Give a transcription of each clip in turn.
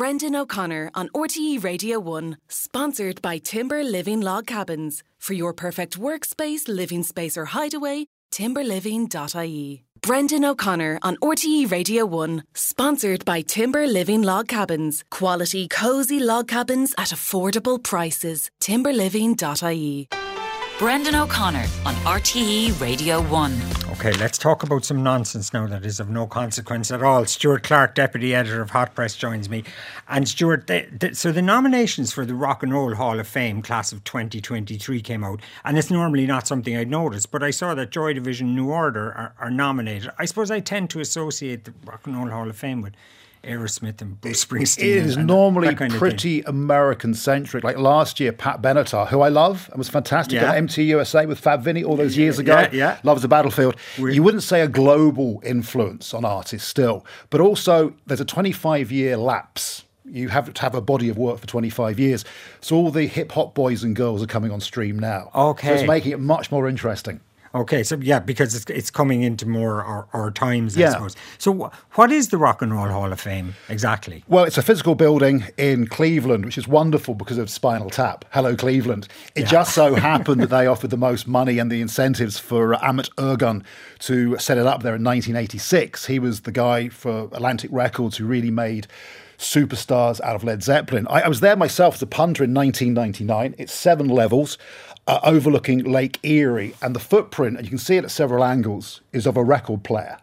Brendan O'Connor on RTE Radio 1, sponsored by Timber Living Log Cabins. For your perfect workspace, living space, or hideaway, timberliving.ie. Brendan O'Connor on RTE Radio 1, sponsored by Timber Living Log Cabins. Quality, cozy log cabins at affordable prices. timberliving.ie. Brendan O'Connor on RTE Radio 1. Okay, let's talk about some nonsense now that is of no consequence at all. Stuart Clark, Deputy Editor of Hot Press, joins me. And Stuart, so the nominations for the Rock and Roll Hall of Fame class of 2023 came out, and it's normally not something I'd notice, but I saw that Joy Division New Order are, are nominated. I suppose I tend to associate the Rock and Roll Hall of Fame with Aerosmith and Bruce Springsteen. It is and normally kind of pretty American centric. Like last year, Pat Benatar, who I love and was fantastic Yeah. at MT USA with Fab Vinny all those years ago. Yeah, yeah. Loves the battlefield. You wouldn't say a global influence on artists still, but also there's a 25 year lapse. You have to have a body of work for 25 years. So all the hip hop boys and girls are coming on stream now. Okay. So it's making it much more interesting. Okay, so yeah, because it's, it's coming into more our, our times, I Yeah. suppose. So, wh- what is the Rock and Roll Hall of Fame exactly? Well, it's a physical building in Cleveland, which is wonderful because of Spinal Tap. Hello, Cleveland. It just so happened that they offered the most money and the incentives for Ahmet Ertegun to set it up there in 1986. He was the guy for Atlantic Records who really made superstars out of Led Zeppelin. I, I was there myself as a punter in 1999. It's seven levels. Uh, overlooking Lake Erie, and the footprint, and you can see it at several angles, is of a record player.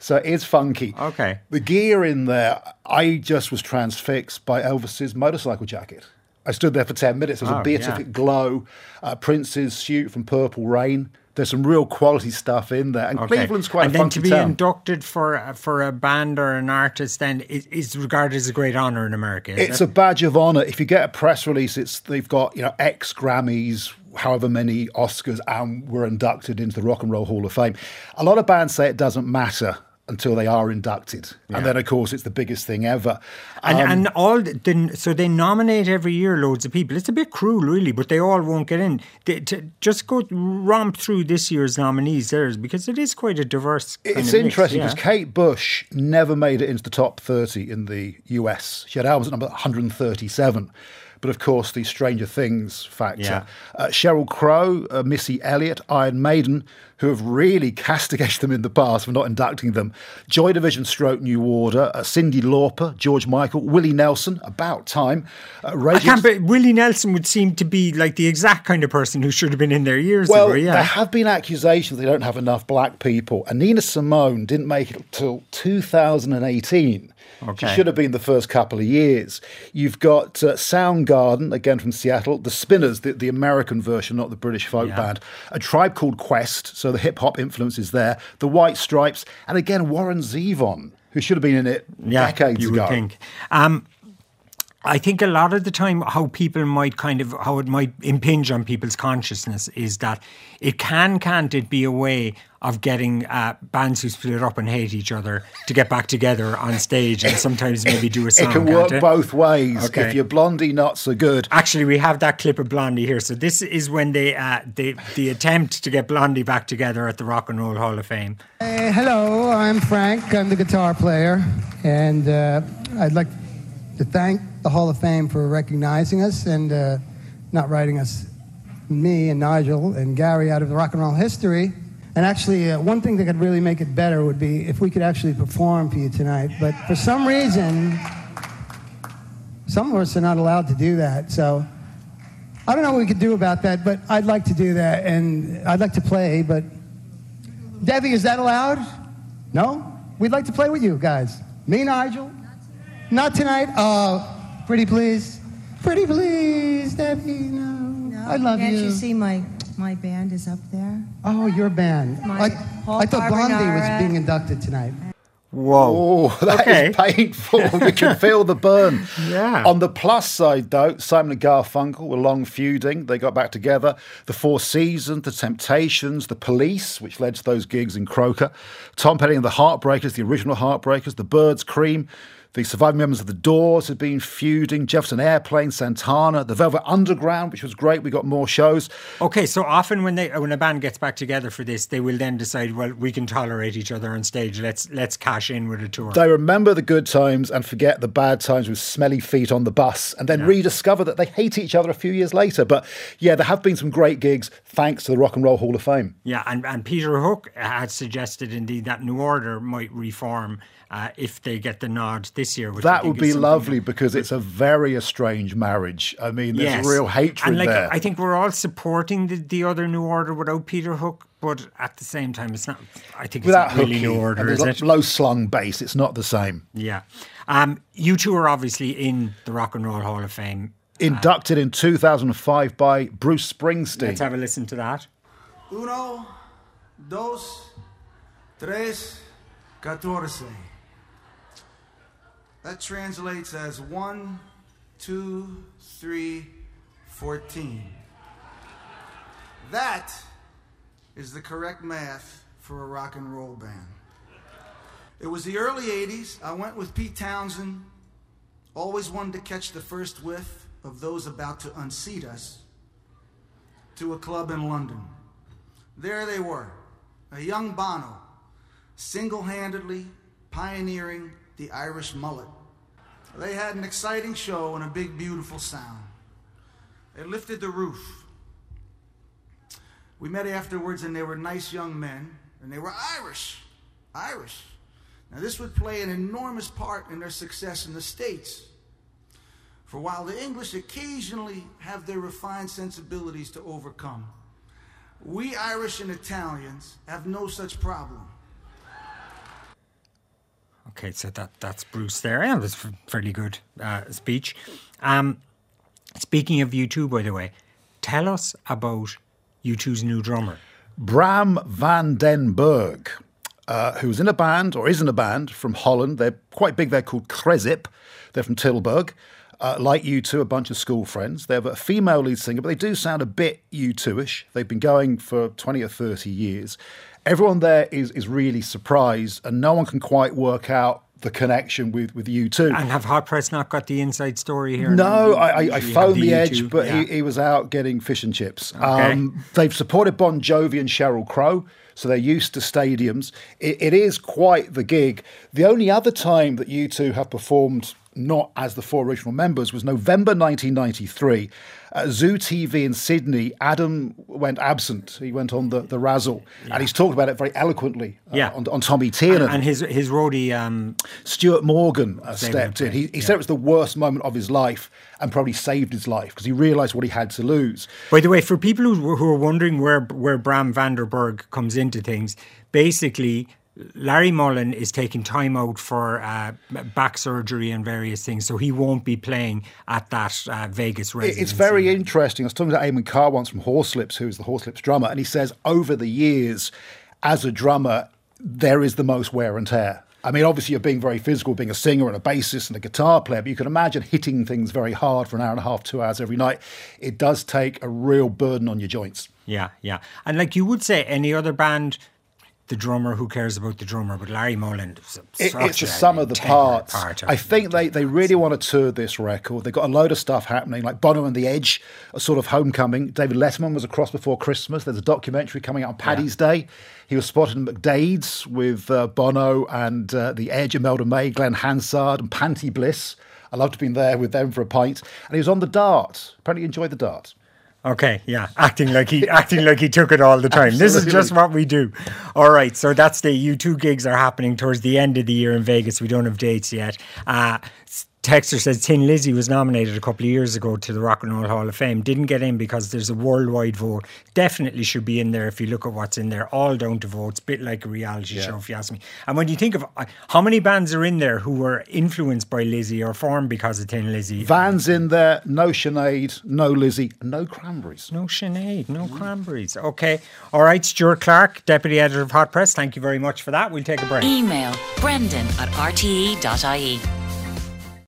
So it is funky. Okay. The gear in there, I just was transfixed by Elvis's motorcycle jacket. I stood there for 10 minutes. There was Oh, a beatific glow. Uh, Prince's suit from Purple Rain. There's some real quality stuff in there. And Okay. Cleveland's quite and a then funky to be town. inducted for a- for a band or an artist then is, is regarded as a great honor in America. It's it? a badge of honor. If you get a press release, it's they've got you know X Grammys, however many Oscars, and were inducted into the Rock and Roll Hall of Fame. A lot of bands say it doesn't matter until they are inducted, and then of course it's the biggest thing ever. and, Um, and all the, so they nominate every year loads of people. It's a bit cruel, really, but they all won't get in. They, to just go romp through this year's nominees there because it is quite a diverse. Kind It's mix, interesting yeah. because Kate Bush never made it into the top 30 in the US. She had albums at number 137. But of course, the Stranger Things factor. Yeah. Uh, Sheryl Crow, uh, Missy Elliott, Iron Maiden, who have really castigated them in the past for not inducting them. Joy Division Stroke New Order, uh, Cyndi Lauper, George Michael, Willie Nelson, about time. Uh, Rage I can't. But Willie Nelson would seem to be like the exact kind of person who should have been in there years Well, ago. Yeah. there have been accusations they don't have enough black people. And Nina Simone didn't make it till 2018. Okay. She should have been the first couple of years. You've got uh, Soundgarden, again from Seattle, The Spinners, the, the American version, not the British folk Yeah. band, a tribe called Quest, so the hip hop influence is there, The White Stripes, and again Warren Zevon, who should have been in it yeah, decades you ago. would think. Um, I think a lot of the time, how people might kind of how it might impinge on people's consciousness is that it can, can't it be a way of getting uh, bands who split up and hate each other to get back together on stage and sometimes maybe do a It song. can can't work it? both ways. Okay. If you're Blondie, not so good. Actually, we have that clip of Blondie here. So this is when they, uh, they the attempt to get Blondie back together at the Rock and Roll Hall of Fame. Hey, hello, I'm Frank. I'm the guitar player, and uh, I'd like to thank the Hall of Fame for recognizing us and uh, not writing us, me and Nigel and Gary, out of the rock and roll history. And actually, uh, one thing that could really make it better would be if we could actually perform for you tonight. But for some reason, some of us are not allowed to do that. So I don't know what we could do about that, but I'd like to do that, and I'd like to play, but. Debbie, is that allowed? No? We'd like to play with you guys. Me, Nigel? Not tonight? Oh, pretty please. Pretty please, Debbie. No. No, I love it. can't you. you see my my band is up there? Oh, your band. My I, Paul I thought Blondie was being inducted tonight. Whoa. Oh, that is Okay. painful. you can feel the burn. Yeah. On the plus side, though, Simon and Garfunkel were long feuding. They got back together. The Four Seasons, The Temptations, The Police, which led to those gigs in Croker. Tom Petty and the Heartbreakers, the original Heartbreakers, The Byrds, Cream. The surviving members of the Doors had been feuding, Jefferson Airplane, Santana, the Velvet Underground, which was great. We got more shows. Okay, so often when they when a band gets back together for this, they will then decide, well, we can tolerate each other on stage. Let's let's cash in with a tour. They remember the good times and forget the bad times with smelly feet on the bus, and then yeah. rediscover that they hate each other a few years later. But yeah, there have been some great gigs thanks to the Rock and Roll Hall of Fame. Yeah, and, and Peter Hook had suggested indeed that New Order might reform uh, if they get the nod this year. that would be lovely because it's a very strange marriage. I mean, there's yes. real hatred and like, there. I think we're all supporting the, the other New Order without Peter Hook, but at the same time, it's not. I think Without it's not really New Order. Is it? Low slung bass. It's not the same. Yeah. Um, U2 are obviously in the Rock and Roll Hall of Fame. Inducted uh, in 2005 by Bruce Springsteen. Let's have a listen to that. Uno, dos, tres, catorce. That translates as one, two, three, fourteen. That is the correct math for a rock and roll band. It was the early 80s. I went with Pete Townshend. Always wanted to catch the first whiff of those about to unseat us to a club in London. There they were, a young Bono, single handedly pioneering the Irish mullet. They had an exciting show and a big, beautiful sound. They lifted the roof. We met afterwards, and they were nice young men, and they were Irish. Irish. Now, this would play an enormous part in their success in the States. For while the English occasionally have their refined sensibilities to overcome, we Irish and Italians have no such problem. Okay, so that that's Bruce there. Yeah, that's fairly good uh, speech. Um, speaking of U2, by the way, tell us about U2's new drummer. Bram van den Berg, uh, who's in a band, or is in a band, from Holland. They're quite big. They're called Krezip. They're from Tilburg. Uh, like U2, a bunch of school friends. They have a female lead singer, but they do sound a bit U2ish. They've been going for 20 or 30 years everyone there is is really surprised, and no one can quite work out the connection with with U2. And have Hot Press not got the inside story here? No, I, I, I phoned the, the edge, but yeah. he, he, was out getting fish and chips. Okay. Um, they've supported Bon Jovi and Sheryl Crow. So they're used to stadiums. It, it is quite the gig. The only other time that U2 have performed not as the four original members, was November 1993. At Zoo TV in Sydney, Adam went absent. He went on the, the razzle, yeah. and he's talked about it very eloquently uh, yeah. on, on Tommy Tiernan. And, and his his roadie... Um, Stuart Morgan uh, stepped in. He, he yeah. said it was the worst moment of his life and probably saved his life because he realised what he had to lose. By the way, for people who, who are wondering where, where Bram van den Berg comes into things, basically Larry Mullen is taking time out for uh, back surgery and various things, so he won't be playing at that uh, Vegas residency. It's very interesting. I was talking to Eamon Carr once from Horslips, who's the Horslips drummer, and he says over the years, as a drummer, there is the most wear and tear. I mean, obviously, you're being very physical, being a singer and a bassist and a guitar player, but you can imagine hitting things very hard for an hour and a half, two hours every night. It does take a real burden on your joints. Yeah, yeah. And like you would say, any other band the drummer, who cares about the drummer? But Larry Mullen, it, it's a sum of the parts. Part of I think they, they really want to tour this record. They've got a load of stuff happening, like Bono and the Edge, a sort of homecoming. David Letterman was across before Christmas. There's a documentary coming out on Paddy's yeah. Day. He was spotted in McDaid's with uh, Bono and uh, the Edge, Imelda May, Glen Hansard, and Panti Bliss. I loved being there with them for a pint. And he was on the dart. Apparently, he enjoyed the dart. Okay, yeah, acting like he acting like he took it all the time. Absolutely. This is just what we do. All right, so that's the U2 gigs are happening towards the end of the year in Vegas. We don't have dates yet. Uh, Texter says Thin Lizzy was nominated a couple of years ago to the Rock and Roll Hall of Fame. Didn't get in because there's a worldwide vote. Definitely should be in there if you look at what's in there. All down to votes, bit like a reality yeah. show, if you ask me. And when you think of uh, how many bands are in there who were influenced by Lizzy or formed because of Thin Lizzy, Van's in there. No Sinead, no Lizzy, no Cranberries. No Sinead, no mm. Cranberries. Okay, all right. Stuart Clark, deputy editor of Hot Press. Thank you very much for that. We'll take a break. Email Brendan at rte.ie.